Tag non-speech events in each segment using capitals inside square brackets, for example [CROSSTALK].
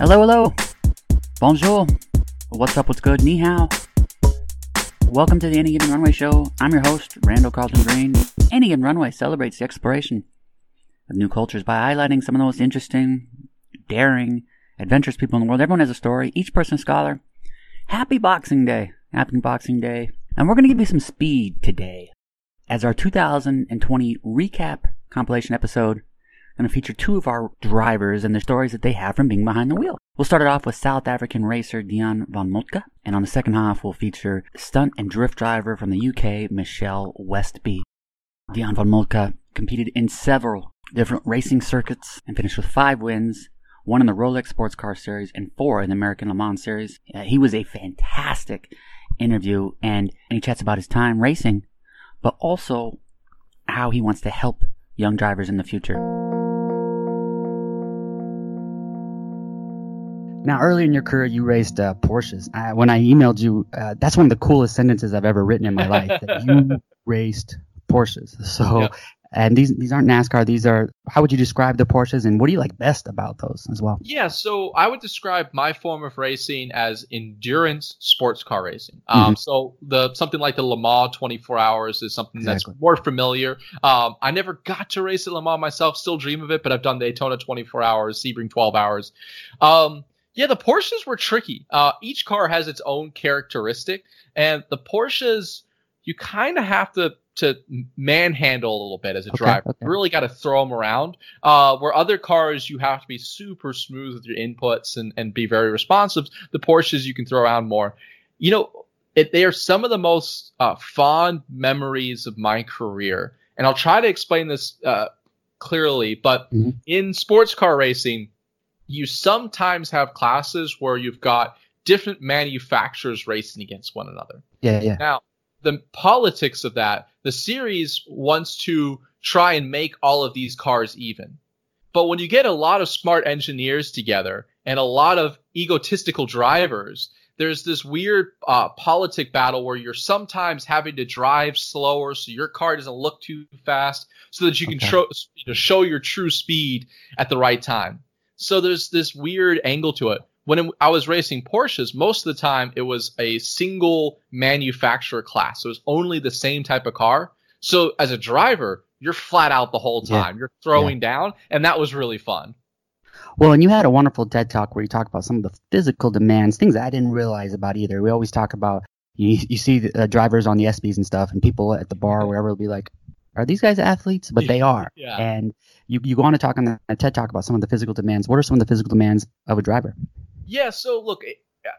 Hello, hello. Bonjour. What's up, what's good? Ni hao. Welcome to the Any Given Runway Show. I'm your host, Randall Carlton Green. Any Given Runway celebrates the exploration of new cultures by highlighting some of the most interesting, daring, adventurous people in the world. Everyone has a story, each person a scholar. Happy Boxing Day. Happy Boxing Day. And we're going to give you some speed today as our 2020 recap compilation episode going to feature two of our drivers and the stories that they have from being behind the wheel. We'll start it off with South African racer Dion van Moltke, and on the second half we'll feature stunt and drift driver from the UK Michelle Westby. Dion van Moltke competed in several different racing circuits and finished with five wins, one in the Rolex Sports Car Series and four in the American Le Mans Series. Uh, he was a fantastic interview and, and he chats about his time racing, but also how he wants to help young drivers in the future. Now, earlier in your career, you raced uh, Porsches. I, when I emailed you, uh, that's one of the coolest sentences I've ever written in my life. that you [LAUGHS] raced Porsches. So, yep. and these these aren't NASCAR. These are. How would you describe the Porsches, and what do you like best about those as well? Yeah, so I would describe my form of racing as endurance sports car racing. Um, mm-hmm. So the something like the Le Mans 24 Hours is something exactly. that's more familiar. Um, I never got to race at Le Mans myself. Still dream of it, but I've done the Daytona 24 Hours, Sebring 12 Hours. Um, yeah, the Porsches were tricky. Uh, each car has its own characteristic, and the Porsches you kind of have to to manhandle a little bit as a okay, driver. Okay. You really got to throw them around. Uh, where other cars you have to be super smooth with your inputs and and be very responsive. The Porsches you can throw around more. You know, it, they are some of the most uh, fond memories of my career, and I'll try to explain this uh, clearly. But mm-hmm. in sports car racing you sometimes have classes where you've got different manufacturers racing against one another. Yeah, yeah. Now, the politics of that, the series wants to try and make all of these cars even. But when you get a lot of smart engineers together and a lot of egotistical drivers, there's this weird uh, politic battle where you're sometimes having to drive slower so your car doesn't look too fast so that you can okay. show, you know, show your true speed at the right time. So there's this weird angle to it. When it, I was racing Porsches, most of the time it was a single manufacturer class. So it was only the same type of car. So as a driver, you're flat out the whole time. Yeah. You're throwing yeah. down, and that was really fun. Well, and you had a wonderful TED talk where you talk about some of the physical demands, things I didn't realize about either. We always talk about you, you see the, uh, drivers on the ESPYs and stuff, and people at the bar or wherever will be like, "Are these guys athletes?" But they are. yeah. And you you go on to talk on the TED talk about some of the physical demands. What are some of the physical demands of a driver? Yeah, so look,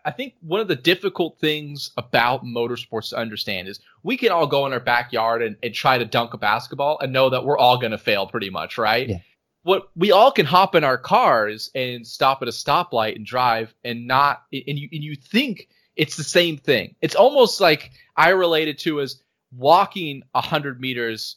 I think one of the difficult things about motorsports to understand is we can all go in our backyard and, and try to dunk a basketball and know that we're all going to fail pretty much, right? Yeah. What we all can hop in our cars and stop at a stoplight and drive and not, and you, and you think it's the same thing. It's almost like I related to as walking a hundred meters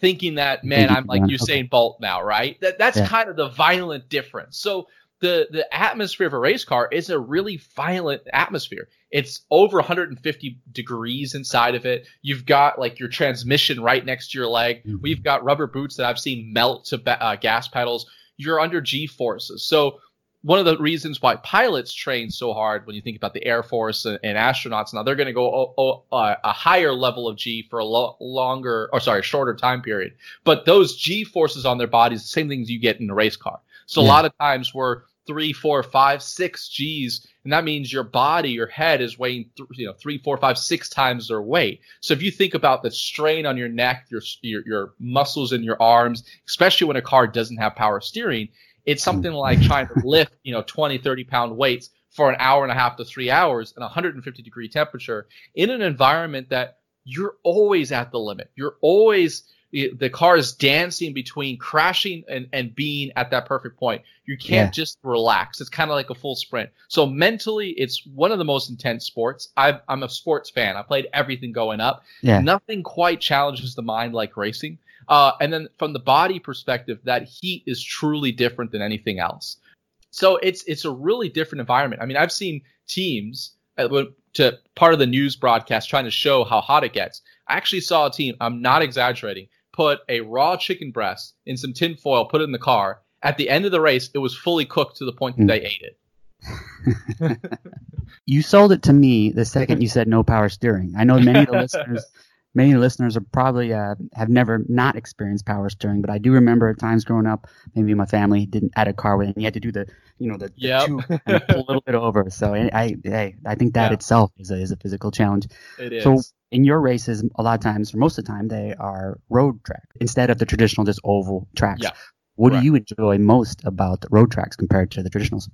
thinking that man, I'm like Usain okay. Bolt now, right? That that's yeah. kind of the violent difference. So the the atmosphere of a race car is a really violent atmosphere. It's over 150 degrees inside of it. You've got like your transmission right next to your leg. Mm-hmm. We've got rubber boots that I've seen melt to ba- uh, gas pedals. You're under G forces. So one of the reasons why pilots train so hard when you think about the Air Force and, and astronauts now they're going to go uh, a higher level of G for a lo- longer or sorry shorter time period. But those G forces on their bodies, the same things you get in a race car. So yeah. a lot of times we're three, four, five, six G's, and that means your body, your head is weighing, th- you know, three, four, five, six times their weight. So if you think about the strain on your neck, your, your, your muscles in your arms, especially when a car doesn't have power steering, it's hmm. something like trying to lift, you know, 20, 30 pound weights for an hour and a half to three hours in 150 degree temperature in an environment that you're always at the limit. You're always eh, the car is dancing between crashing and, and being at that perfect point. You can't yeah. just relax. It's kind of like a full sprint. So mentally, it's one of the most intense sports. i am a sports fan. I played everything going up. Yeah. Nothing quite challenges the mind like racing. Uh, and then from the body perspective, that heat is truly different than anything else. So it's it's a really different environment. I mean, I've seen teams uh, to part of the news broadcast trying to show how hot it gets. I actually saw a team. I'm not exaggerating. Put a raw chicken breast in some tin foil, put it in the car. At the end of the race, it was fully cooked to the point that mm. they ate it. [LAUGHS] you sold it to me the second you said no power steering. I know many of the [LAUGHS] listeners many listeners are probably uh, have never not experienced power steering, but I do remember at times growing up, maybe my family didn't add a car with, and you had to do the, you know, the, yep. two and pull a little bit over. So I, I, I think that yeah. itself is a, is a physical challenge. It is. So in your races, a lot of times, or most of the time, they are road track instead of the traditional just oval tracks. Yeah. What do you enjoy most about road tracks compared to the traditionals?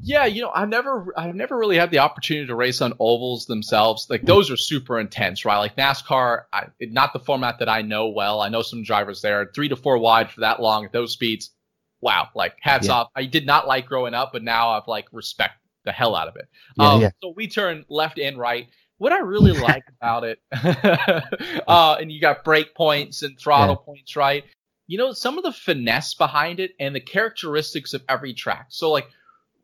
Yeah, you know, I've never I've never really had the opportunity to race on ovals themselves. Like those are super intense, right? Like NASCAR, I, not the format that I know well. I know some drivers there, three to four wide for that long at those speeds. Wow, like hats yeah. off. I did not like growing up, but now I've like respect the hell out of it. Yeah, um, yeah. So we turn left and right. What I really [LAUGHS] like about it, [LAUGHS] uh, and you got brake points and throttle points, right? You know, some of the finesse behind it and the characteristics of every track. So like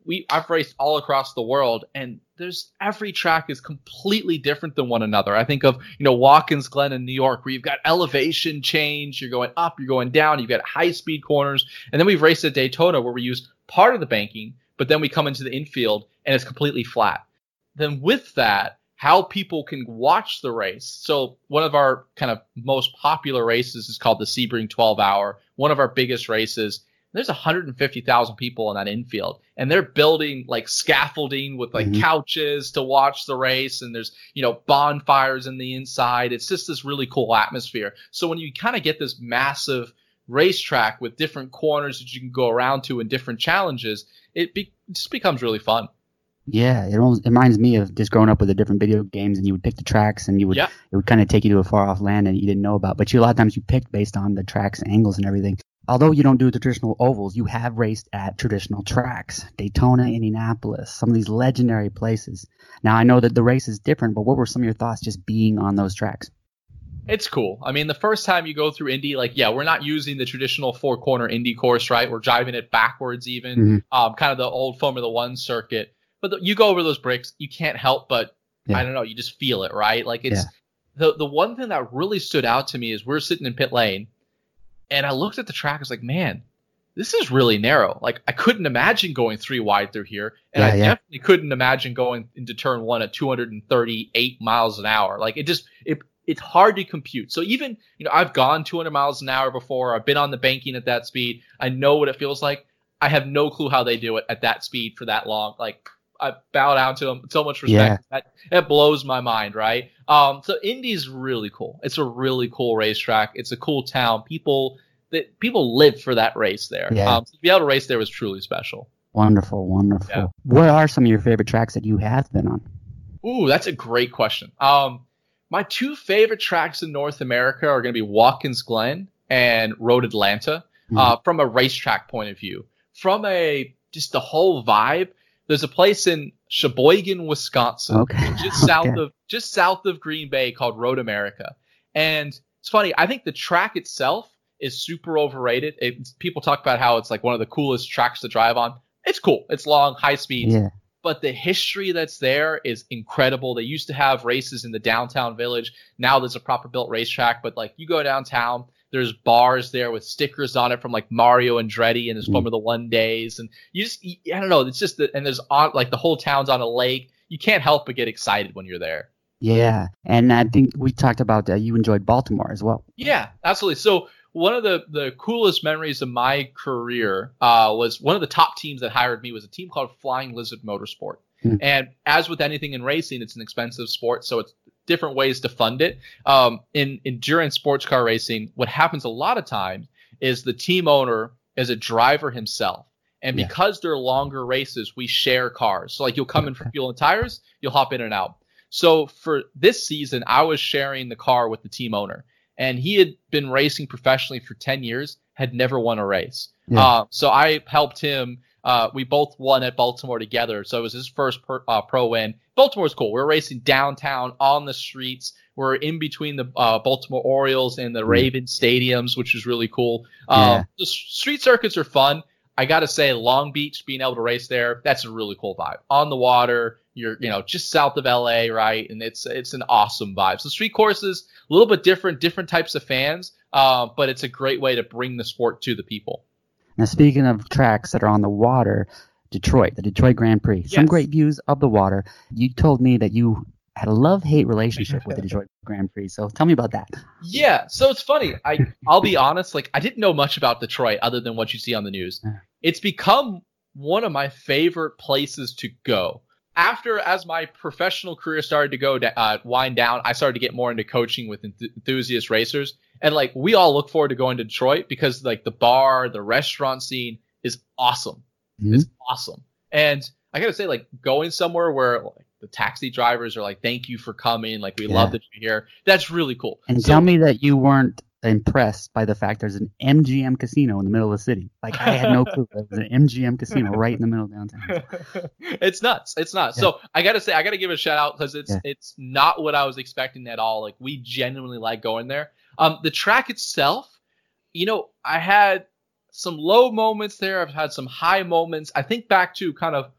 we I've raced all across the world and there's every track is completely different than one another. I think of, you know, Watkins Glen in New York where you've got elevation change, you're going up, you're going down, you've got high speed corners. And then we've raced at Daytona where we use part of the banking, but then we come into the infield and it's completely flat. Then with that, how people can watch the race. So one of our kind of most popular races is called the Sebring 12 Hour. One of our biggest races. There's 150,000 people in that infield, and they're building like scaffolding with like mm-hmm. couches to watch the race, and there's you know bonfires in the inside. It's just this really cool atmosphere. So when you kind of get this massive racetrack with different corners that you can go around to and different challenges, it, be- it just becomes really fun. Yeah, it, almost, it reminds me of just growing up with the different video games, and you would pick the tracks, and you would yeah. it would kind of take you to a far off land that you didn't know about. But you a lot of times you picked based on the tracks, angles, and everything. Although you don't do traditional ovals, you have raced at traditional tracks, Daytona, Indianapolis, some of these legendary places. Now I know that the race is different, but what were some of your thoughts just being on those tracks? It's cool. I mean, the first time you go through Indy, like, yeah, we're not using the traditional four corner Indy course, right? We're driving it backwards, even, mm-hmm. um, kind of the old Formula One circuit. But the, you go over those bricks, you can't help but yeah. I don't know, you just feel it, right? Like it's yeah. the the one thing that really stood out to me is we're sitting in pit lane, and I looked at the track. I was like, man, this is really narrow. Like I couldn't imagine going three wide through here, and yeah, I definitely couldn't imagine going into turn one at 238 miles an hour. Like it just it it's hard to compute. So even you know I've gone 200 miles an hour before. I've been on the banking at that speed. I know what it feels like. I have no clue how they do it at that speed for that long. Like I bow down to him. So much respect. Yeah. That, that blows my mind, right? Um, so Indy's really cool. It's a really cool racetrack. It's a cool town. People that people live for that race there. Yeah. Um, so to be able to race there was truly special. Wonderful, wonderful. Yeah. What are some of your favorite tracks that you have been on? Ooh, that's a great question. Um, my two favorite tracks in North America are going to be Watkins Glen and Road Atlanta. Mm-hmm. Uh, from a racetrack point of view, from a just the whole vibe there's a place in Sheboygan, Wisconsin, okay. just south okay. of just south of Green Bay called Road America. And it's funny, I think the track itself is super overrated. It, people talk about how it's like one of the coolest tracks to drive on. It's cool. It's long, high speeds. Yeah. But the history that's there is incredible. They used to have races in the downtown village. Now there's a proper built racetrack, but like you go downtown, there's bars there with stickers on it from like Mario Andretti and his mm. Formula One days, and you just I don't know. It's just that, and there's on like the whole town's on a lake. You can't help but get excited when you're there. Yeah, and I think we talked about that. You enjoyed Baltimore as well. Yeah, absolutely. So one of the the coolest memories of my career uh, was one of the top teams that hired me was a team called Flying Lizard Motorsport. Mm. And as with anything in racing, it's an expensive sport, so it's different ways to fund it. Um, in endurance sports car racing, what happens a lot of times is the team owner is a driver himself. And yeah. because they're longer races, we share cars. So like you'll come in for fuel and tires, you'll hop in and out. So for this season, I was sharing the car with the team owner, and he had been racing professionally for 10 years, had never won a race. Yeah. Uh, so I helped him uh, we both won at Baltimore together, so it was his first per, uh, pro win. Baltimore's cool. We're racing downtown on the streets. We're in between the uh, Baltimore Orioles and the. Ravens stadiums, which is really cool. Um, yeah. The street circuits are fun. I got to say, Long Beach, being able to race there, that's a really cool vibe. On the water, you're you know just south of LA, right? And it's it's an awesome vibe. So street courses, a little bit different, different types of fans, uh, but it's a great way to bring the sport to the people. Now, speaking of tracks that are on the water, Detroit, the Detroit Grand Prix. Some great views of the water. You told me that you had a love-hate relationship with the [LAUGHS] Detroit Grand Prix. So tell me about that. Yeah, so it's funny. I I'll be honest, like I didn't know much about Detroit other than what you see on the news. It's become one of my favorite places to go. After as my professional career started to go da- uh, wind down, I started to get more into coaching with enth- enthusiast racers, and like we all look forward to going to Detroit because like the bar, the restaurant scene is awesome. Mhm. It's awesome. And I gotta say, like going somewhere where like, the taxi drivers are like, "Thank you for coming. Like we Yeah. love that you're here." That's really cool. And So- tell me that you weren't impressed by the fact there's an MGM casino in the middle of the city. Like I had no clue there was an MGM casino right in the middle of downtown. [LAUGHS] it's nuts. It's nuts. Yeah. So I gotta say, I gotta give a shout out because it's Yeah. it's not what I was expecting at all. Like we genuinely like going there. Um, the track itself, you know, I had some low moments there. I've had some high moments. I think back to kind of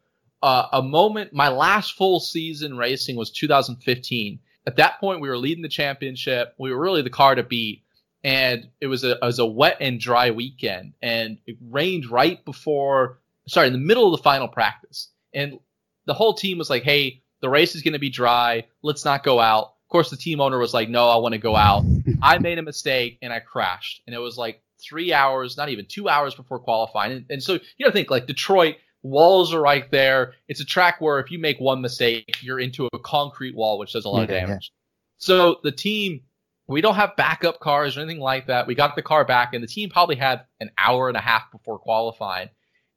uh, a moment. My last full season racing was 2015. At that point, we were leading the championship. We were really the car to beat, and it was a it was a wet and dry weekend, and it rained right before. Sorry, in the middle of the final practice, and the whole team was like, "Hey, the race is going to be dry. Let's not go out." Of course, the team owner was like, "No, I want to go out." I made a mistake and I crashed, and it was like three hours, not even two hours before qualifying. And, and so you got to think like Detroit walls are right there. It's a track where if you make one mistake, you're into a concrete wall, which does a lot of Yeah, yeah. damage. So the team, we don't have backup cars or anything like that. We got the car back, and the team probably had an hour and a half before qualifying,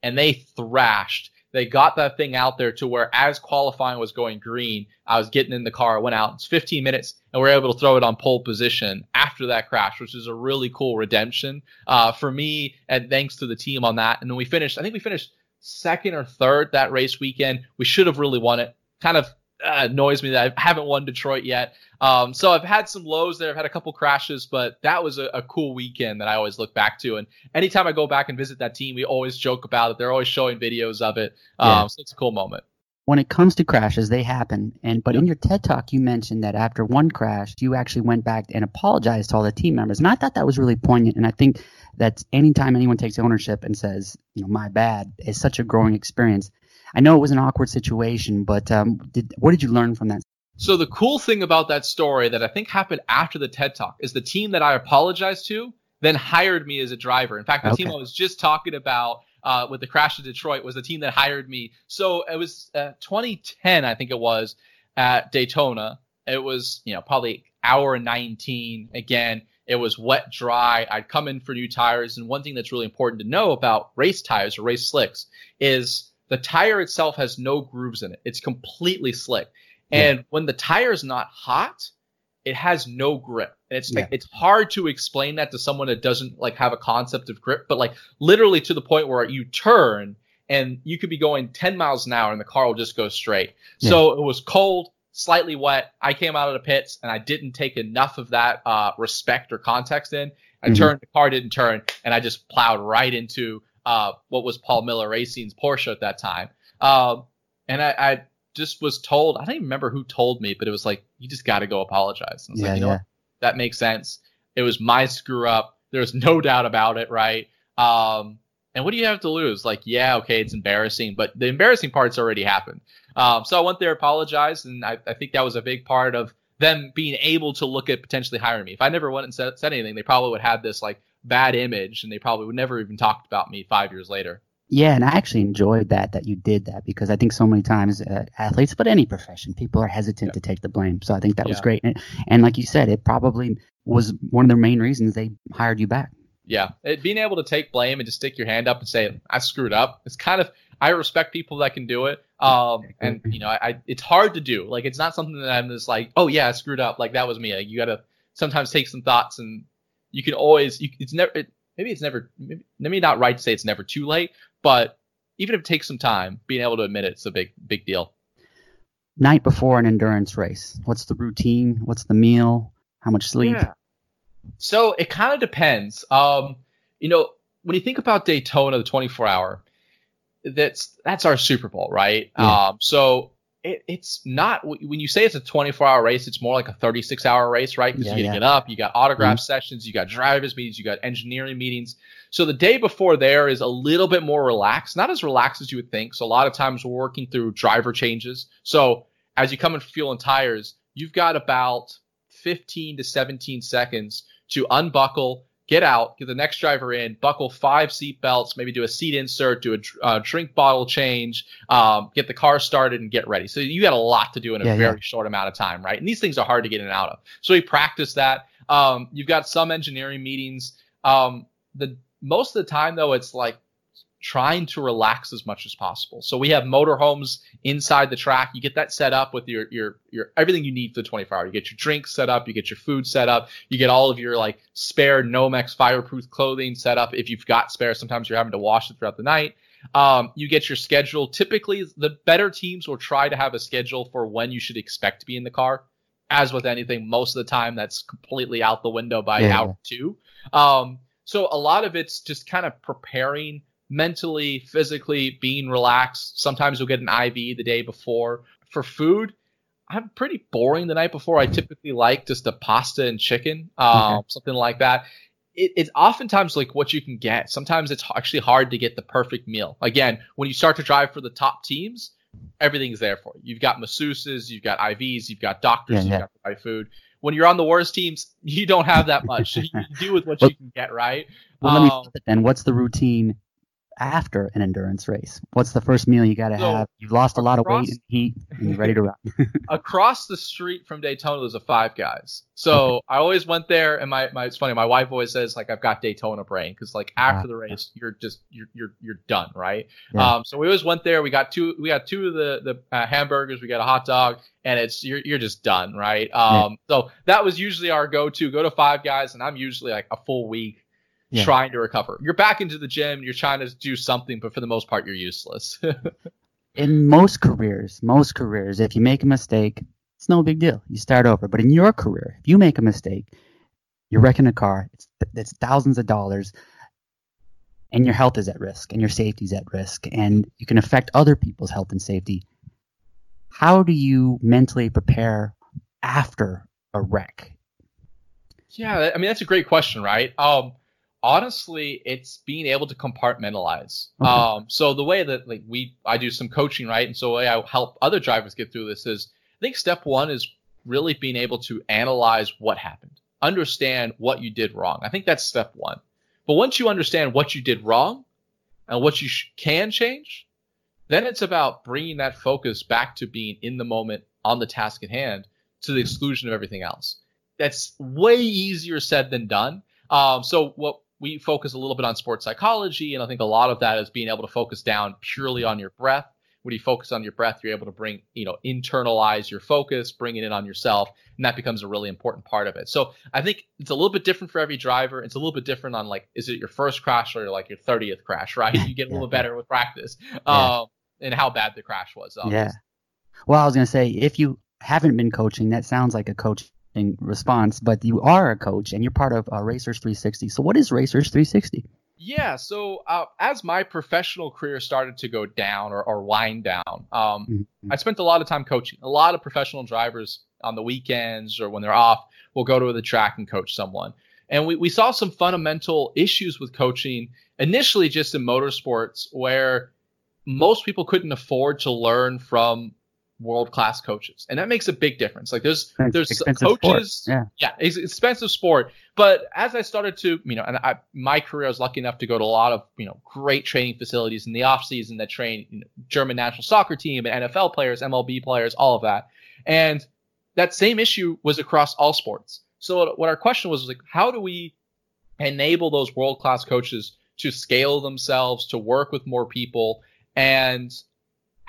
and they thrashed. They got that thing out there to where as qualifying was going green, I was getting in the car, I went out. It's 15 minutes, and we are able to throw it on pole position after that crash, which is a really cool redemption uh, for me, and thanks to the team on that. And then we finished, I think we finished second or third that race weekend. We should have really won it. Kind of uh, annoys me that I haven't won Detroit yet. Um, so I've had some lows there. I've had a couple crashes, but that was a, a cool weekend that I always look back to. And anytime I go back and visit that team, we always joke about it. They're always showing videos of it. Um, Yeah. So it's a cool moment. when it comes to crashes, they happen. And but in your TED talk, you mentioned that after one crash, you actually went back and apologized to all the team members. And I thought that was really poignant. And I think that anytime anyone takes ownership and says, you know, my bad, is such a growing experience. I know it was an awkward situation, but um, did, what did you learn from that? So the cool thing about that story that I think happened after the TED Talk is the team that I apologized to then hired me as a driver. In fact, the team I was just talking about uh, with the crash of Detroit was the team that hired me. So it was uh, 2010, I think it was, at Daytona. It was you know probably hour 19. Again, it was wet, dry. I'd come in for new tires, and one thing that's really important to know about race tires or race slicks is the tire itself has no grooves in it. It's completely slick. And when the tire's not hot, it has no grip. And it's like it's hard to explain that to someone that doesn't like have a concept of grip, but like literally to the point where you turn and you could be going 10 miles an hour and the car will just go straight. So it was cold, slightly wet. I came out of the pits and I didn't take enough of that uh, respect or context in. I Mhm. turned, the car didn't turn, and I just plowed right into uh, what was Paul Miller Racing's Porsche at that time. Um, and I, I just was told, I don't even remember who told me, but it was like, you just got to go apologize. And I was Yeah, like, you know yeah. what? That makes sense. It was my screw up. There's no doubt about it, right? Um, and what do you have to lose? Like, yeah, okay, it's embarrassing, but the embarrassing part's already happened. Um, so I went there, apologized, and I, I think that was a big part of them being able to look at potentially hiring me. If I never went and said, said anything, they probably would have this like bad image, and they probably would never even talked about me five years later. Yeah, and I actually enjoyed that that you did that because I think so many times uh, athletes, but any profession, people are hesitant Yeah. to take the blame. So I think that was great, and, and like you said, it probably was one of the main reasons they hired you back. Yeah, it, being able to take blame and just stick your hand up and say I screwed up. It's kind of I respect people that can do it. Um, and you know, I, I it's hard to do. Like it's not something that I'm just like, oh yeah, I screwed up. Like that was me. Like, you got to sometimes take some thoughts, and you can always. You, it's never. It, maybe it's never. Maybe, maybe not right to say it's never too late, but even if it takes some time, being able to admit it, it's a big big deal. Night before an endurance race, what's the routine? What's the meal? How much sleep? Yeah. So it kind of depends. Um, you know, when you think about Daytona, the 24 hour, that's that's our Super Bowl, right? Yeah. Um, so it, it's not when you say it's a 24 hour race, it's more like a 36 hour race, right? Because Yeah, you yeah. get up, you got autograph Mhm. sessions, you got drivers meetings, you got engineering meetings. So the day before there is a little bit more relaxed, not as relaxed as you would think. So a lot of times we're working through driver changes. So as you come in for fuel and tires, you've got about 15 to 17 seconds to unbuckle, get out, get the next driver in, buckle five seat belts, maybe do a seat insert, do a uh, drink bottle change, um, get the car started, and get ready. So you got a lot to do in a Yeah, very yeah. short amount of time, right? And these things are hard to get in and out of. So we practice that. Um, you've got some engineering meetings. Um, the most of the time though, it's like trying to relax as much as possible. So we have motorhomes inside the track. You get that set up with your your your everything you need for the 24 hour. You get your drinks set up, you get your food set up, you get all of your like spare Nomex fireproof clothing set up. If you've got spare, sometimes you're having to wash it throughout the night. Um, you get your schedule. Typically, the better teams will try to have a schedule for when you should expect to be in the car. As with anything, most of the time that's completely out the window by Yeah. hour two. Um, so a lot of it's just kind of preparing mentally, physically, being relaxed. Sometimes you'll get an IV the day before. For food, I'm pretty boring the night before. I typically like just a pasta and chicken, um, something like that. It, it's oftentimes like what you can get. Sometimes it's actually hard to get the perfect meal. Again, when you start to drive for the top teams, everything's there for you. You've got masseuses, you've got IVs, you've got doctors, Yeah, you've yeah. got the right food. When you're on the worst teams, [LAUGHS] you don't have that much. you can [LAUGHS] do with what Well- you can get, right? Well, let me Um, then. What's the routine after an endurance race? What's the first meal you got to So, have? You've lost a lot of weight and heat, and you're ready to run. [LAUGHS] across the street from Daytona, there's a Five Guys. So I always went there, and my, my it's funny. My wife always says like I've got Daytona brain because like after the race, you're just you're you're you're done, right? Yeah. Um, so we always went there. We got two we got two of the the uh, hamburgers. We got a hot dog, and it's you're you're just done, right? Um, so that was usually our go to. Go to Five Guys, and I'm usually like a full week. Yeah. Trying to recover. You're back into the gym. You're trying to do something, but for the most part, you're useless. [LAUGHS] in most careers, most careers, if you make a mistake, it's no big deal. You start over. But in your career, if you make a mistake, you're wrecking a car. It's, it's thousands of dollars, and your health is at risk, and your safety is at risk, and you can affect other people's health and safety. How do you mentally prepare after a wreck? Yeah, I mean that's a great question, right? Um, honestly, it's being able to compartmentalize. Okay. Um, so the way that like we, I do some coaching, right? And so I help other drivers get through this is, I think step one is really being able to analyze what happened, understand what you did wrong. I think that's step one. But once you understand what you did wrong and what you sh- can change, then it's about bringing that focus back to being in the moment on the task at hand to the exclusion of everything else that's way easier said than done. Um, so what we focus a little bit on sports psychology, and I think a lot of that is being able to focus down purely on your breath. When you focus on your breath, you're able to bring, you know, internalize your focus, bring it in on yourself, and that becomes a really important part of it. So I think it's a little bit different for every driver. It's a little bit different on like, is it your first crash or like your 30th crash, right? You get a little Yeah. better with practice, Yeah. um, and how bad the crash was. Yeah. Well, I was going to say, if you haven't been coaching, that sounds like a coaching response, but you are a coach and you're part of uh, Racers 360. So, what is Racers 360? Yeah, so uh, as my professional career started to go down or, or wind down, um, Mhm. I spent a lot of time coaching. A lot of professional drivers on the weekends or when they're off will go to the track and coach someone. And we, we saw some fundamental issues with coaching initially just in motorsports where most people couldn't afford to learn from world class coaches. And that makes a big difference. Like there's Expensive- there's coaches sport, yeah. yeah, it's expensive sport. But as I started to, you know, and I, my career, I was lucky enough to go to a lot of, you know, great training facilities in the off season that train you know, German national soccer team and NFL players, MLB players, all of that. And that same issue was across all sports. So what- what our question was, was like, how do we enable those world class coaches to scale themselves, to work with more people, and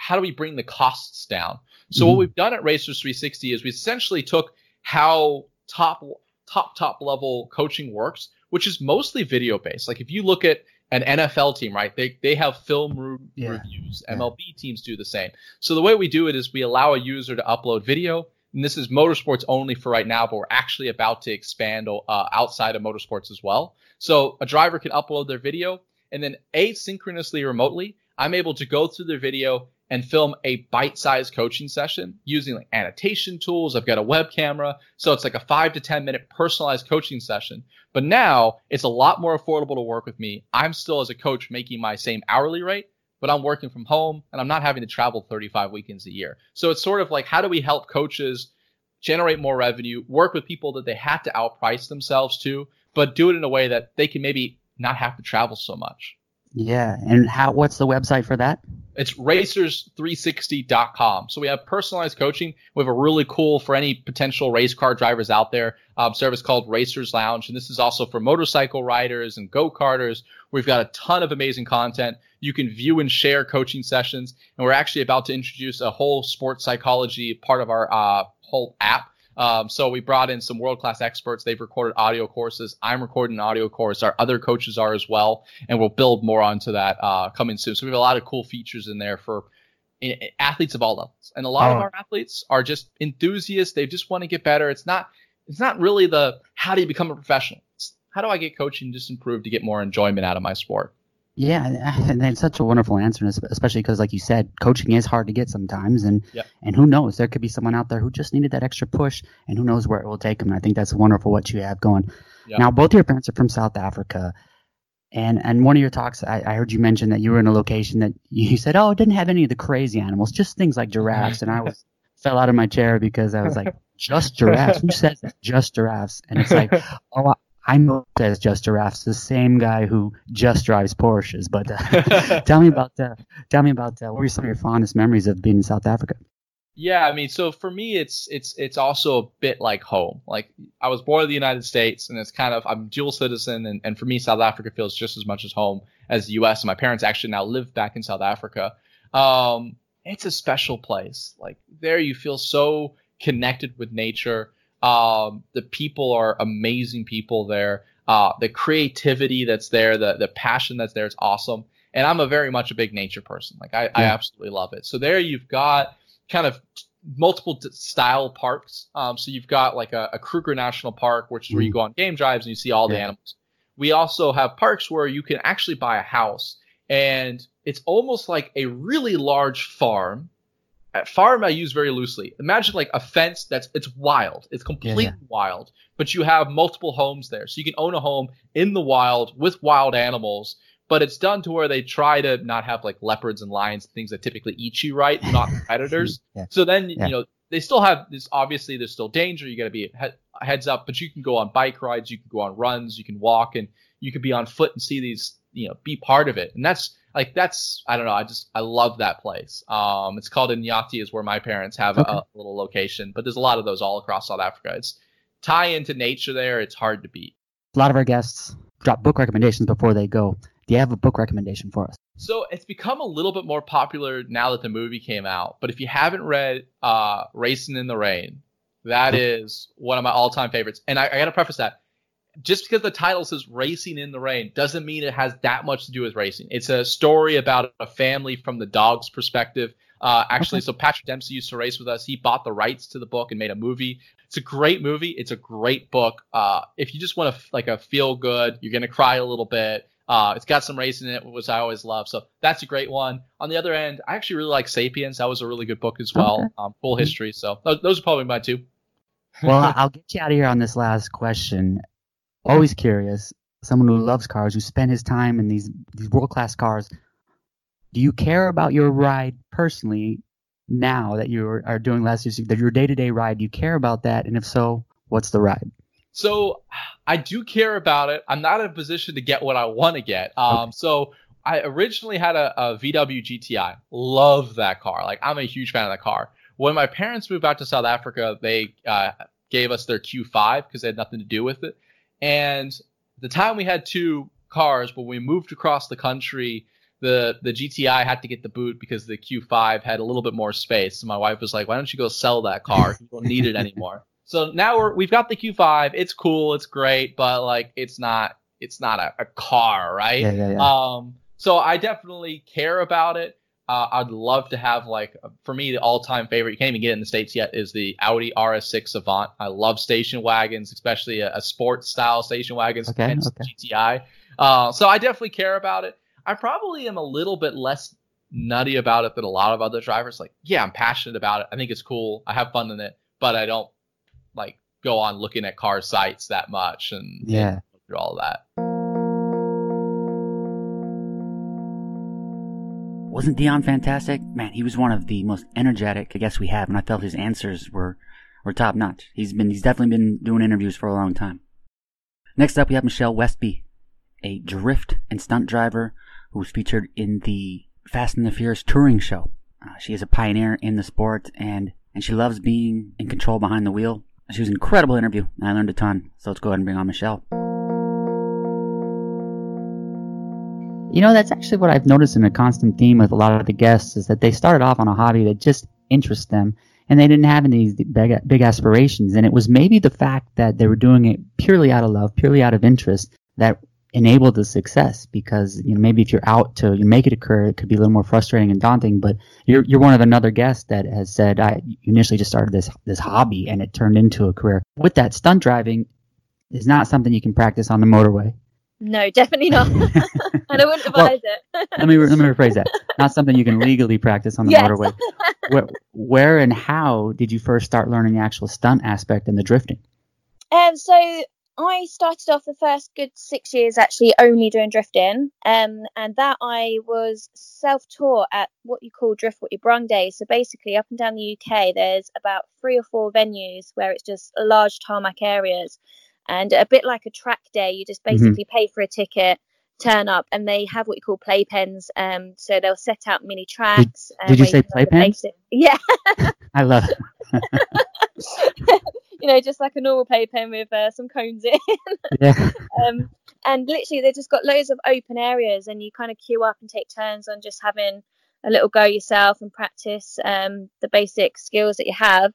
how do we bring the costs down? So what Mhm. we've done at Racers 360 is we essentially took how top top top level coaching works, which is mostly video based. Like if you look at an NFL team, right? They they have film re- Yeah. reviews. Yeah. MLB teams do the same. So the way we do it is we allow a user to upload video. And this is motorsports only for right now, but we're actually about to expand uh, outside of motorsports as well. So a driver can upload their video and then asynchronously remotely, I'm able to go through their video and film a bite-sized coaching session using like annotation tools. I've got a web camera. So it's like a five to 10 minute personalized coaching session. But now it's a lot more affordable to work with me. I'm still as a coach making my same hourly rate, but I'm working from home and I'm not having to travel 35 weekends a year. So it's sort of like, how do we help coaches generate more revenue, work with people that they have to outprice themselves to, but do it in a way that they can maybe not have to travel so much. Yeah, and how? What's the website for that? It's racers360.com. So we have personalized coaching. We have a really cool for any potential race car drivers out there um, service called Racers Lounge, and this is also for motorcycle riders and go karters. We've got a ton of amazing content. You can view and share coaching sessions, and we're actually about to introduce a whole sports psychology part of our uh, whole app um, so we brought in some world class experts. They've recorded audio courses. I'm recording an audio course. Our other coaches are as well, and we'll build more onto that uh, coming soon. So we have a lot of cool features in there for athletes of all levels, and a lot oh. of our athletes are just enthusiasts. They just want to get better. It's not it's not really the how do you become a professional. It's how do I get coaching just improve to get more enjoyment out of my sport. Yeah, and [LAUGHS] it's such a wonderful answer, especially because, like you said, coaching is hard to get sometimes, and yep. and who knows, there could be someone out there who just needed that extra push, and who knows where it will take them. I think that's wonderful what you have going. Yep. Now, both your parents are from South Africa, and and one of your talks, I, I, heard you mention that you were in a location that [LAUGHS] you said, oh, it didn't have any of the crazy animals, just things like giraffes, and I [LAUGHS] was fell out of my chair because I was like, just giraffes? Who says? Just giraffes? And it's like, oh, I know as Just Giraffes, the same guy who just drives Porsches. But uh, [LAUGHS] tell me about uh, tell me about uh, what were some of your fondest memories of being in South Africa? Yeah, I mean, so for me, it's it's it's also a bit like home. Like I was born in the United States, and it's kind of I'm dual citizen, and, and for me, South Africa feels just as much as home as the U.S. And my parents actually now live back in South Africa. Um, it's a special place. Like there, you feel so connected with nature. Um, the people are amazing people there. Uh, the creativity that's there, the the passion that's there, it's awesome. And I'm a very much a big nature person. Like I, yeah. I absolutely love it. So there you've got kind of multiple t- style parks. Um, so you've got like a, a Kruger National Park, which is where you mm. go on game drives and you see all the animals. We also have parks where you can actually buy a house and it's almost like a really large farm at farm I use very loosely. Imagine like a fence that's it's wild. It's completely yeah, yeah. wild, but you have multiple homes there. So you can own a home in the wild with wild animals, but it's done to where they try to not have like leopards and lions, things that typically eat you, right? [LAUGHS] Not predators. [LAUGHS] yeah. So then, you know, they still have this obviously there's still danger. You got to be he- heads up, but you can go on bike rides, you can go on runs, you can walk and you could be on foot and see these, you know, be part of it. And that's like that's I don't know. I just I love that place. Um, it's called Inyati, is where my parents have okay. a, a, little location, but there's a lot of those all across South Africa. It's tie into nature there. It's hard to beat. A lot of our guests drop book recommendations before they go. Do you have a book recommendation for us? So it's become a little bit more popular now that the movie came out. But if you haven't read uh, Racing in the Rain, that is one of my all-time favorites. And I, I got to preface that just because the title says racing in the rain doesn't mean it has that much to do with racing. It's a story about a family from the dog's perspective. Uh, actually, okay. so Patrick Dempsey used to race with us. He bought the rights to the book and made a movie. It's a great movie. It's a great book. Uh, if you just want to like a feel good, you're gonna cry a little bit. Uh, it's got some racing in it, which I always love. So that's a great one. On the other end, I actually really like *Sapiens*. That was a really good book as well. Okay. Um, full history. So those, those are probably my two. well, [LAUGHS] I'll get you out of here on this last question always curious, someone who loves cars, who spent his time in these these world class cars. Do you care about your ride personally now that you are doing last year's your day to day ride? Do you care about that? And if so, what's the ride? So I do care about it. I'm not in a position to get what I want to get. Um, okay. so I originally had a, a VW GTI. Love that car. Like I'm a huge fan of that car. When my parents moved out to South Africa, they uh, gave us their Q5 because they had nothing to do with it. And the time we had two cars, but when we moved across the country, the the GTI had to get the boot because the Q5 had a little bit more space. So my wife was like, "Why don't you go sell that car? You don't need it [LAUGHS] anymore." so now we're we've got the Q5. It's cool, it's great, but like it's not it's not a, a car, right? Yeah, yeah, yeah. Um, so I definitely care about it. Uh, I'd love to have like for me the all-time favorite. You can't even get it in the states yet. Is the Audi RS6 Avant. I love station wagons, especially a, a sports style station wagons. Okay, okay. GTI. Uh, so I definitely care about it. I probably am a little bit less nutty about it than a lot of other drivers. Like, yeah, I'm passionate about it. I think it's cool. I have fun in it, but I don't like go on looking at car sites that much and yeah and through all that. Wasn't Dion fantastic? Man, he was one of the most energetic guests we have, and I felt his answers were, were top notch. He's been he's definitely been doing interviews for a long time. Next up, we have Michelle Westby, a drift and stunt driver who was featured in the Fast and the Furious touring show. Uh, she is a pioneer in the sport, and and she loves being in control behind the wheel. She was an incredible interview, and I learned a ton. So let's go ahead and bring on Michelle. You know, that's actually what I've noticed in a constant theme with a lot of the guests is that they started off on a hobby that just interests them and they didn't have any big, big aspirations. And it was maybe the fact that they were doing it purely out of love, purely out of interest that enabled the success because, you know, maybe if you're out to you make it occur, it could be a little more frustrating and daunting, but you're, you're one of another guests that has said, I initially just started this, this hobby and it turned into a career. With that, stunt driving is not something you can practice on the motorway. No, definitely not. [LAUGHS] and I wouldn't advise well, it. let me let me rephrase that. Not something you can legally practice on the yes. motorway. Where, where and how did you first start learning the actual stunt aspect and the drifting? Um, so I started off the first good six years actually only doing drifting, um, and that I was self-taught at what you call Drift What You Brung Days. So basically, up and down the UK, there's about three or four venues where it's just large tarmac areas and a bit like a track day, you just mm-hmm. basically mm-hmm. pay for a ticket, turn up, and they have what you call playpens. Um, so they'll set out mini tracks. Did, uh, did you say playpens? Yeah. [LAUGHS] [LAUGHS] I love it. [LAUGHS] you know, just like a normal playpen with uh, some cones in. yeah. Um, and literally, they just got loads of open areas, and you kind of queue up and take turns on just having a little go yourself and practice um, the basic skills that you have.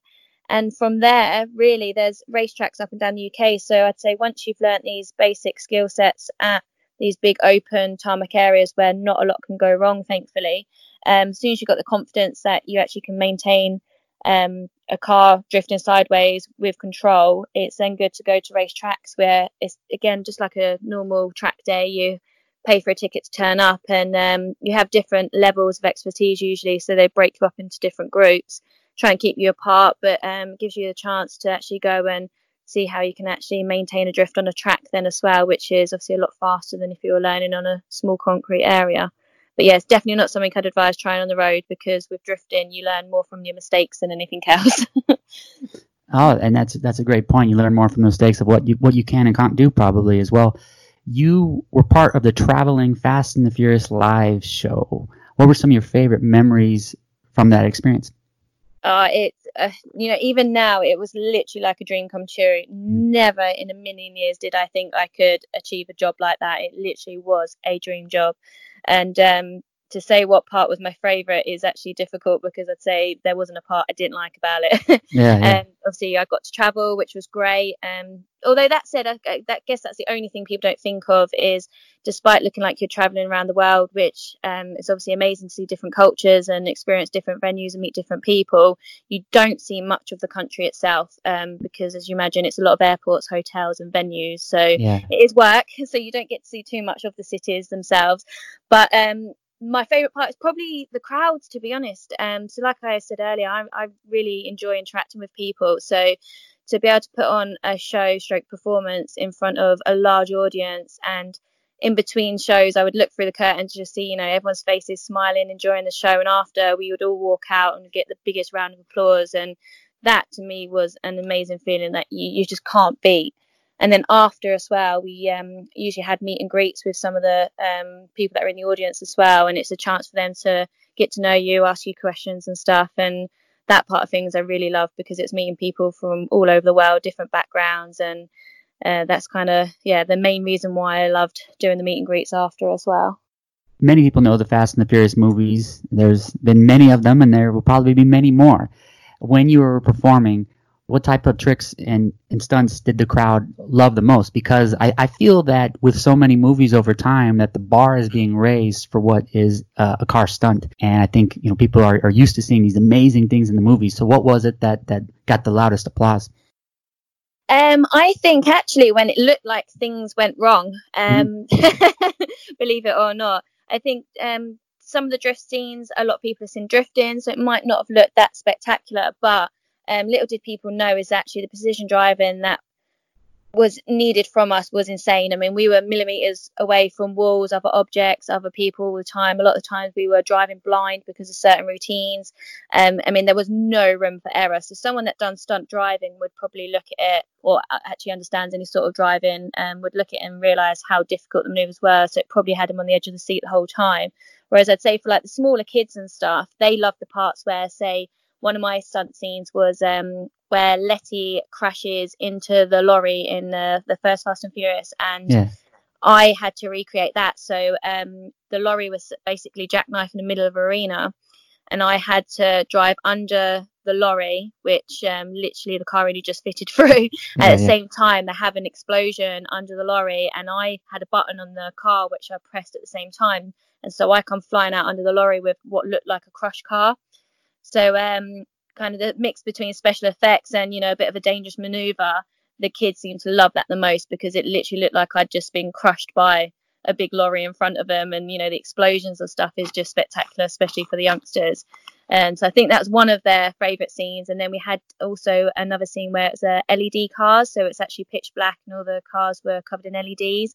And from there, really, there's racetracks up and down the UK. So I'd say once you've learnt these basic skill sets at these big open tarmac areas where not a lot can go wrong, thankfully, um, as soon as you've got the confidence that you actually can maintain um, a car drifting sideways with control, it's then good to go to racetracks where it's again just like a normal track day. You pay for a ticket to turn up, and um, you have different levels of expertise usually, so they break you up into different groups try and keep you apart, but um, gives you the chance to actually go and see how you can actually maintain a drift on a track then as well, which is obviously a lot faster than if you were learning on a small concrete area. But yeah, it's definitely not something I'd advise trying on the road because with drifting you learn more from your mistakes than anything else. [LAUGHS] oh, and that's that's a great point. You learn more from the mistakes of what you what you can and can't do probably as well. You were part of the traveling Fast and the Furious live show. What were some of your favorite memories from that experience? Uh, it's uh, you know even now it was literally like a dream come true. Never in a million years did i think i could achieve a job like that. It literally was a dream job. And um, to say what part was my favorite is actually difficult because I'd say there wasn't a part I didn't like about it. [LAUGHS] yeah, yeah. Um, obviously, I got to travel, which was great. Um, although that said, I, I, guess that's the only thing people don't think of is despite looking like you're traveling around the world, which um, is obviously amazing to see different cultures and experience different venues and meet different people, you don't see much of the country itself um, because, as you imagine, it's a lot of airports, hotels, and venues. So yeah. it is work, [LAUGHS] so you don't get to see too much of the cities themselves. But um, my favorite part is probably the crowds to be honest. Um so like i said earlier I, I really enjoy interacting with people. So to be able to put on a show stroke performance in front of a large audience and in between shows i would look through the curtain to just see you know everyone's faces smiling enjoying the show. And after we would all walk out and get the biggest round of applause. And that to me was an amazing feeling that you, you just can't beat and then after as well, we um, usually had meet and greets with some of the um, people that are in the audience as well, and it's a chance for them to get to know you, ask you questions and stuff. And that part of things I really love because it's meeting people from all over the world, different backgrounds, and uh, that's kind of yeah the main reason why I loved doing the meet and greets after as well. Many people know the Fast and the Furious movies. There's been many of them, and there will probably be many more. When you were performing, what type of tricks and, and stunts did the crowd love the most? Because I, I feel that with so many movies over time that the bar is being raised for what is uh, a car stunt. And I think, you know, people are, are used to seeing these amazing things in the movies. So what was it that, that got the loudest applause? Um, I think actually when it looked like things went wrong, um, mm-hmm. [LAUGHS] believe it or not, I think um, some of the drift scenes, a lot of people have seen drifting, so it might not have looked that spectacular. But um, little did people know is actually the precision driving that was needed from us was insane. I mean, we were millimeters away from walls, other objects, other people all the time. A lot of times we were driving blind because of certain routines. Um, I mean, there was no room for error. So someone that done stunt driving would probably look at it or actually understands any sort of driving um, would look at it and realize how difficult the maneuvers were. So it probably had them on the edge of the seat the whole time. Whereas I'd say for like the smaller kids and stuff, they love the parts where, say, one of my stunt scenes was um, where Letty crashes into the lorry in the, the first Fast and Furious, and Yeah. I had to recreate that. So um, the lorry was basically jackknife in the middle of arena, and I had to drive under the lorry, which um, literally the car only just fitted [LAUGHS] through. Yeah, At the yeah. same time, they have an explosion under the lorry, and I had a button on the car which I pressed at the same time, and so I come flying out under the lorry with what looked like a crushed car. So um, kind of the mix between special effects and you know a bit of a dangerous maneuver. The kids seem to love that the most because it literally looked like I'd just been crushed by a big lorry in front of them, and you know the explosions and stuff is just spectacular, especially for the youngsters. And so I think that's one of their favourite scenes. And then we had also another scene where it's uh, LED cars, so it's actually pitch black and all the cars were covered in LEDs,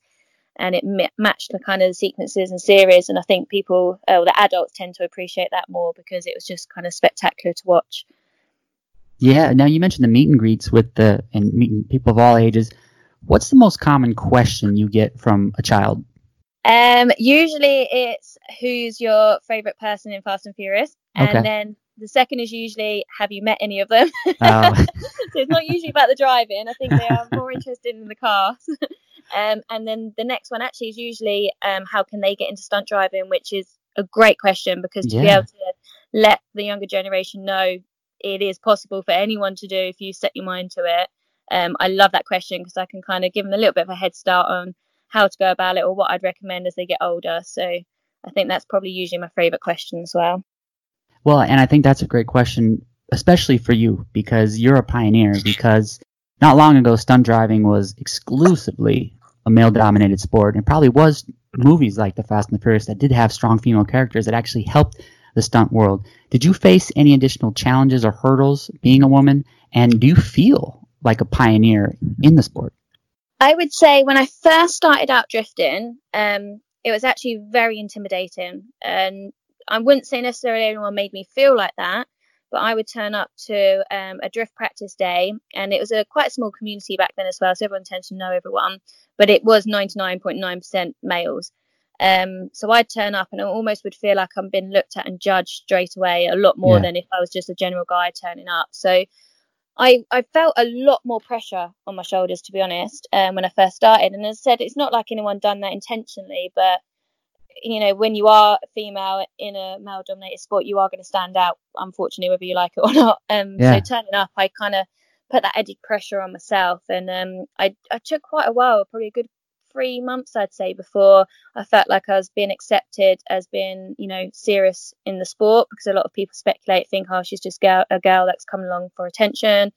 and it ma- matched the kind of the sequences and series. And I think people, uh, the adults, tend to appreciate that more because it was just kind of spectacular to watch. Yeah. Now you mentioned the meet and greets with the and meeting people of all ages. What's the most common question you get from a child? Um, usually it's who's your favorite person in Fast and Furious, and Okay. then the second is usually have you met any of them. Uh, [LAUGHS] so it's not usually about the driving. I think they are more interested in the cars. [LAUGHS] um, and then the next one actually is usually um, how can they get into stunt driving, which is a great question because to be able to let the younger generation know it is possible for anyone to do if you set your mind to it. Um, I love that question because I can kind of give them a little bit of a head start on how to go about it or what I'd recommend as they get older. So I think that's probably usually my favourite question as well. well, and I think that's a great question, especially for you because you're a pioneer. Because not long ago, stunt driving was exclusively a male-dominated sport, and probably was movies like The Fast and the Furious that did have strong female characters that actually helped the stunt world. Did you face any additional challenges or hurdles being a woman? And do you feel like a pioneer in the sport? I would say when I first started out drifting, um, it was actually very intimidating. And I wouldn't say necessarily anyone made me feel like that, but I would turn up to um, a drift practice day, and it was a quite small community back then as well, so everyone tends to know everyone, but it was 99.9% males. Um, so I'd turn up and I almost would feel like I'm being looked at and judged straight away a lot more Yeah. than if I was just a general guy turning up. So I, I felt a lot more pressure on my shoulders, to be honest, um, when I first started. And as I said, it's not like anyone done that intentionally, but you know, when you are a female in a male dominated sport, you are going to stand out, unfortunately, whether you like it or [LAUGHS] not. Um, Yeah. So turning up, I kind of put that added pressure on myself. And um, I, I took quite a while, probably a good three months, I'd say, before I felt like I was being accepted as being, you know, serious in the sport because a lot of people speculate, think, oh, she's just girl, a girl that's coming along for attention.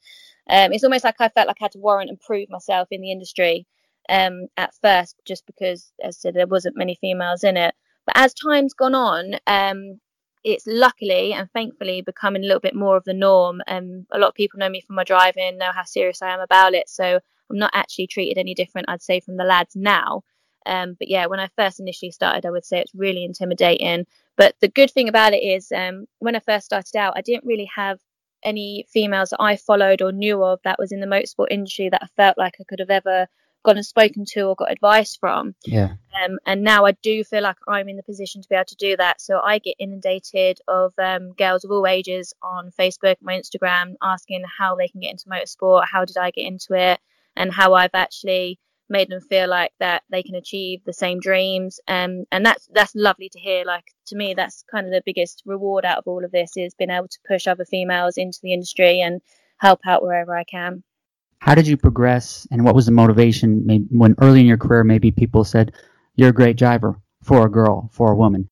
Um, it's almost like I felt like I had to warrant and prove myself in the industry um, at first, just because, as I said, there wasn't many females in it. But as time's gone on, um, it's luckily and thankfully becoming a little bit more of the norm. Um, a lot of people know me from my driving, know how serious I am about it. So I'm not actually treated any different, I'd say, from the lads now. Um, but yeah, when I first initially started, I would say it's really intimidating. But the good thing about it is, um, when I first started out, I didn't really have any females that I followed or knew of that was in the motorsport industry that I felt like I could have ever gone and spoken to or got advice from. Yeah. Um, and now I do feel like I'm in the position to be able to do that. So I get inundated of um, girls of all ages on Facebook, my Instagram, asking how they can get into motorsport, how did I get into it, and how I've actually made them feel like that they can achieve the same dreams. Um, and that's that's lovely to hear. Like to me, that's kind of the biggest reward out of all of this is being able to push other females into the industry and help out wherever I can. How did you progress, and what was the motivation? When early in your career, maybe people said, "You're a great driver for a girl, for a woman,"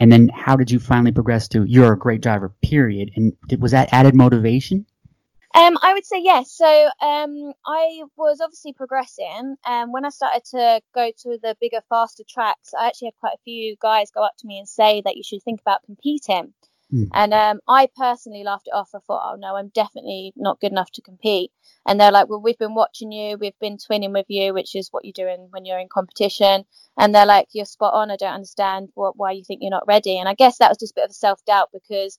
and then how did you finally progress to "You're a great driver"? Period. And did, was that added motivation? Um, I would say yes. So um, I was obviously progressing. Um, when I started to go to the bigger, faster tracks, I actually had quite a few guys go up to me and say that you should think about competing. Mm. And um, I personally laughed it off. I thought, oh no, I'm definitely not good enough to compete. And they're like, well, we've been watching you, we've been twinning with you, which is what you're doing when you're in competition. And they're like, you're spot on. I don't understand what, why you think you're not ready. And I guess that was just a bit of a self doubt because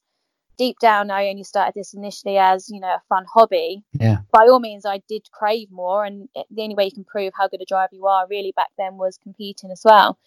deep down, I only started this initially as you know a fun hobby. Yeah. By all means, I did crave more, and the only way you can prove how good a driver you are really back then was competing as well.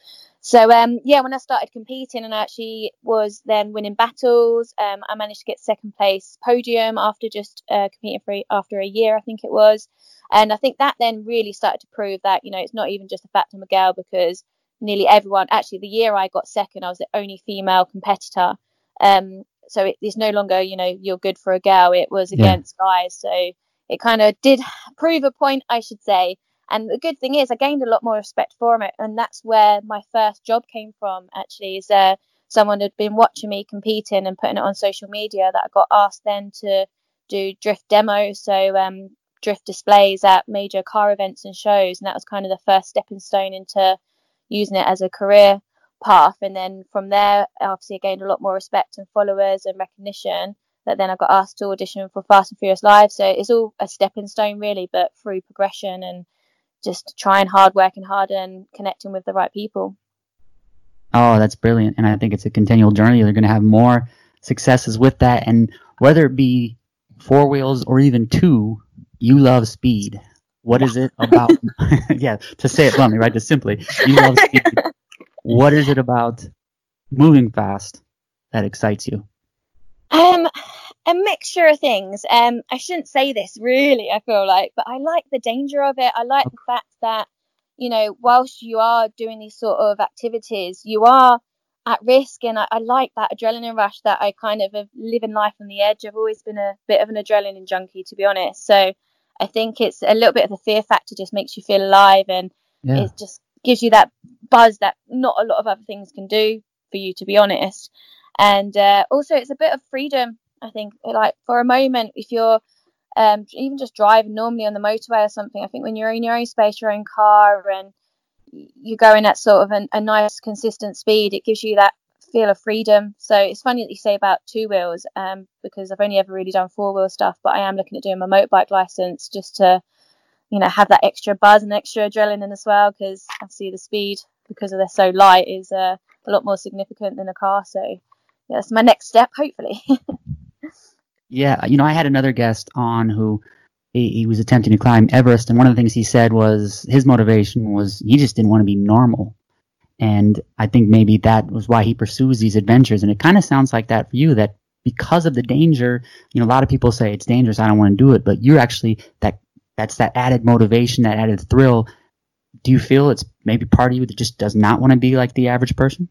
So um, yeah, when I started competing and I actually was then winning battles, um, I managed to get second place podium after just uh, competing for after a year, I think it was. And I think that then really started to prove that you know it's not even just the fact I'm a girl because nearly everyone actually the year I got second, I was the only female competitor. Um, so it, it's no longer you know you're good for a girl it was against yeah. guys so it kind of did prove a point i should say and the good thing is i gained a lot more respect for it and that's where my first job came from actually is uh, someone had been watching me competing and putting it on social media that i got asked then to do drift demos so um, drift displays at major car events and shows and that was kind of the first stepping stone into using it as a career path. And then from there, obviously, I gained a lot more respect and followers and recognition. That then I got asked to audition for Fast and Furious Live. So it's all a stepping stone, really, but through progression and just trying hard, working hard, and connecting with the right people. Oh, that's brilliant. And I think it's a continual journey. You're going to have more successes with that. And whether it be four wheels or even two, you love speed. What is it about? [LAUGHS] [LAUGHS] yeah, to say it bluntly, right? Just simply, you love [LAUGHS] speed. what is it about moving fast that excites you? Um, a mixture of things. Um, I shouldn't say this really, I feel like, but I like the danger of it. I like the fact that, you know, whilst you are doing these sort of activities, you are at risk. And I, I like that adrenaline rush that I kind of have living life on the edge. I've always been a bit of an adrenaline junkie, to be honest. So I think it's a little bit of the fear factor just makes you feel alive and yeah. it just gives you that buzz that not a lot of other things can do for you, to be honest. And uh, also, it's a bit of freedom. I think, like for a moment, if you're um, even just driving normally on the motorway or something, I think when you're in your own space, your own car, and you're going at sort of an, a nice, consistent speed, it gives you that feel of freedom. So it's funny that you say about two wheels, um, because I've only ever really done four wheel stuff, but I am looking at doing my motorbike license just to you know have that extra buzz and extra adrenaline as well because obviously the speed because they're so light is uh, a lot more significant than a car so yeah, that's my next step hopefully [LAUGHS] yeah uh, you know i had another guest on who he, he, was attempting to climb everest and one of the things he said was his motivation was he just didn't want to be normal and i think maybe that was why he pursues these adventures and it kind of sounds like that for you that because of the danger you know a lot of people say it's dangerous i don't want to do it but you're actually that that's that added motivation, that added thrill. Do you feel it's maybe part of you that just does not want to be like the average person?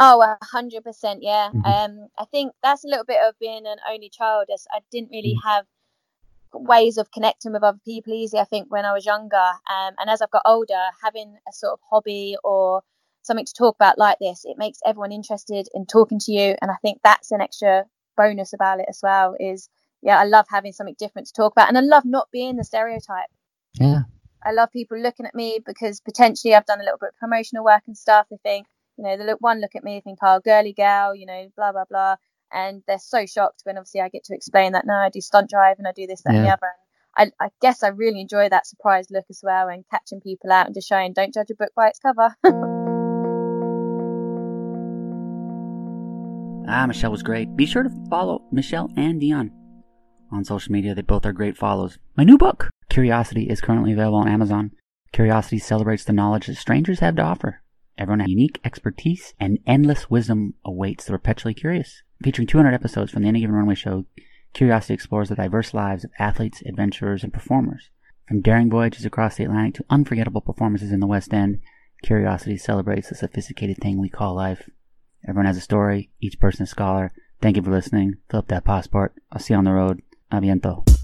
Oh, a hundred percent, yeah. Mm-hmm. Um, I think that's a little bit of being an only child. As I didn't really mm-hmm. have ways of connecting with other people easy. I think when I was younger, um, and as I've got older, having a sort of hobby or something to talk about like this, it makes everyone interested in talking to you, and I think that's an extra bonus about it as well. Is yeah, I love having something different to talk about, and I love not being the stereotype. Yeah. I love people looking at me because potentially I've done a little bit of promotional work and stuff. They think, you know, the look one look at me, think, oh, girly gal, you know, blah blah blah, and they're so shocked when obviously I get to explain that no, I do stunt drive and I do this, that, yeah. and the other. And I, I guess I really enjoy that surprise look as well, and catching people out and just showing, don't judge a book by its cover. [LAUGHS] ah, Michelle was great. Be sure to follow Michelle and Dion on social media. They both are great follows. My new book, Curiosity, is currently available on Amazon. Curiosity celebrates the knowledge that strangers have to offer. Everyone has unique expertise and endless wisdom awaits the perpetually curious. Featuring 200 episodes from the Any Given Runway show, Curiosity explores the diverse lives of athletes, adventurers, and performers. From daring voyages across the Atlantic to unforgettable performances in the West End, Curiosity celebrates the sophisticated thing we call life. Everyone has a story, each person a scholar. Thank you for listening. Fill up that passport. I'll see you on the road. Aviento.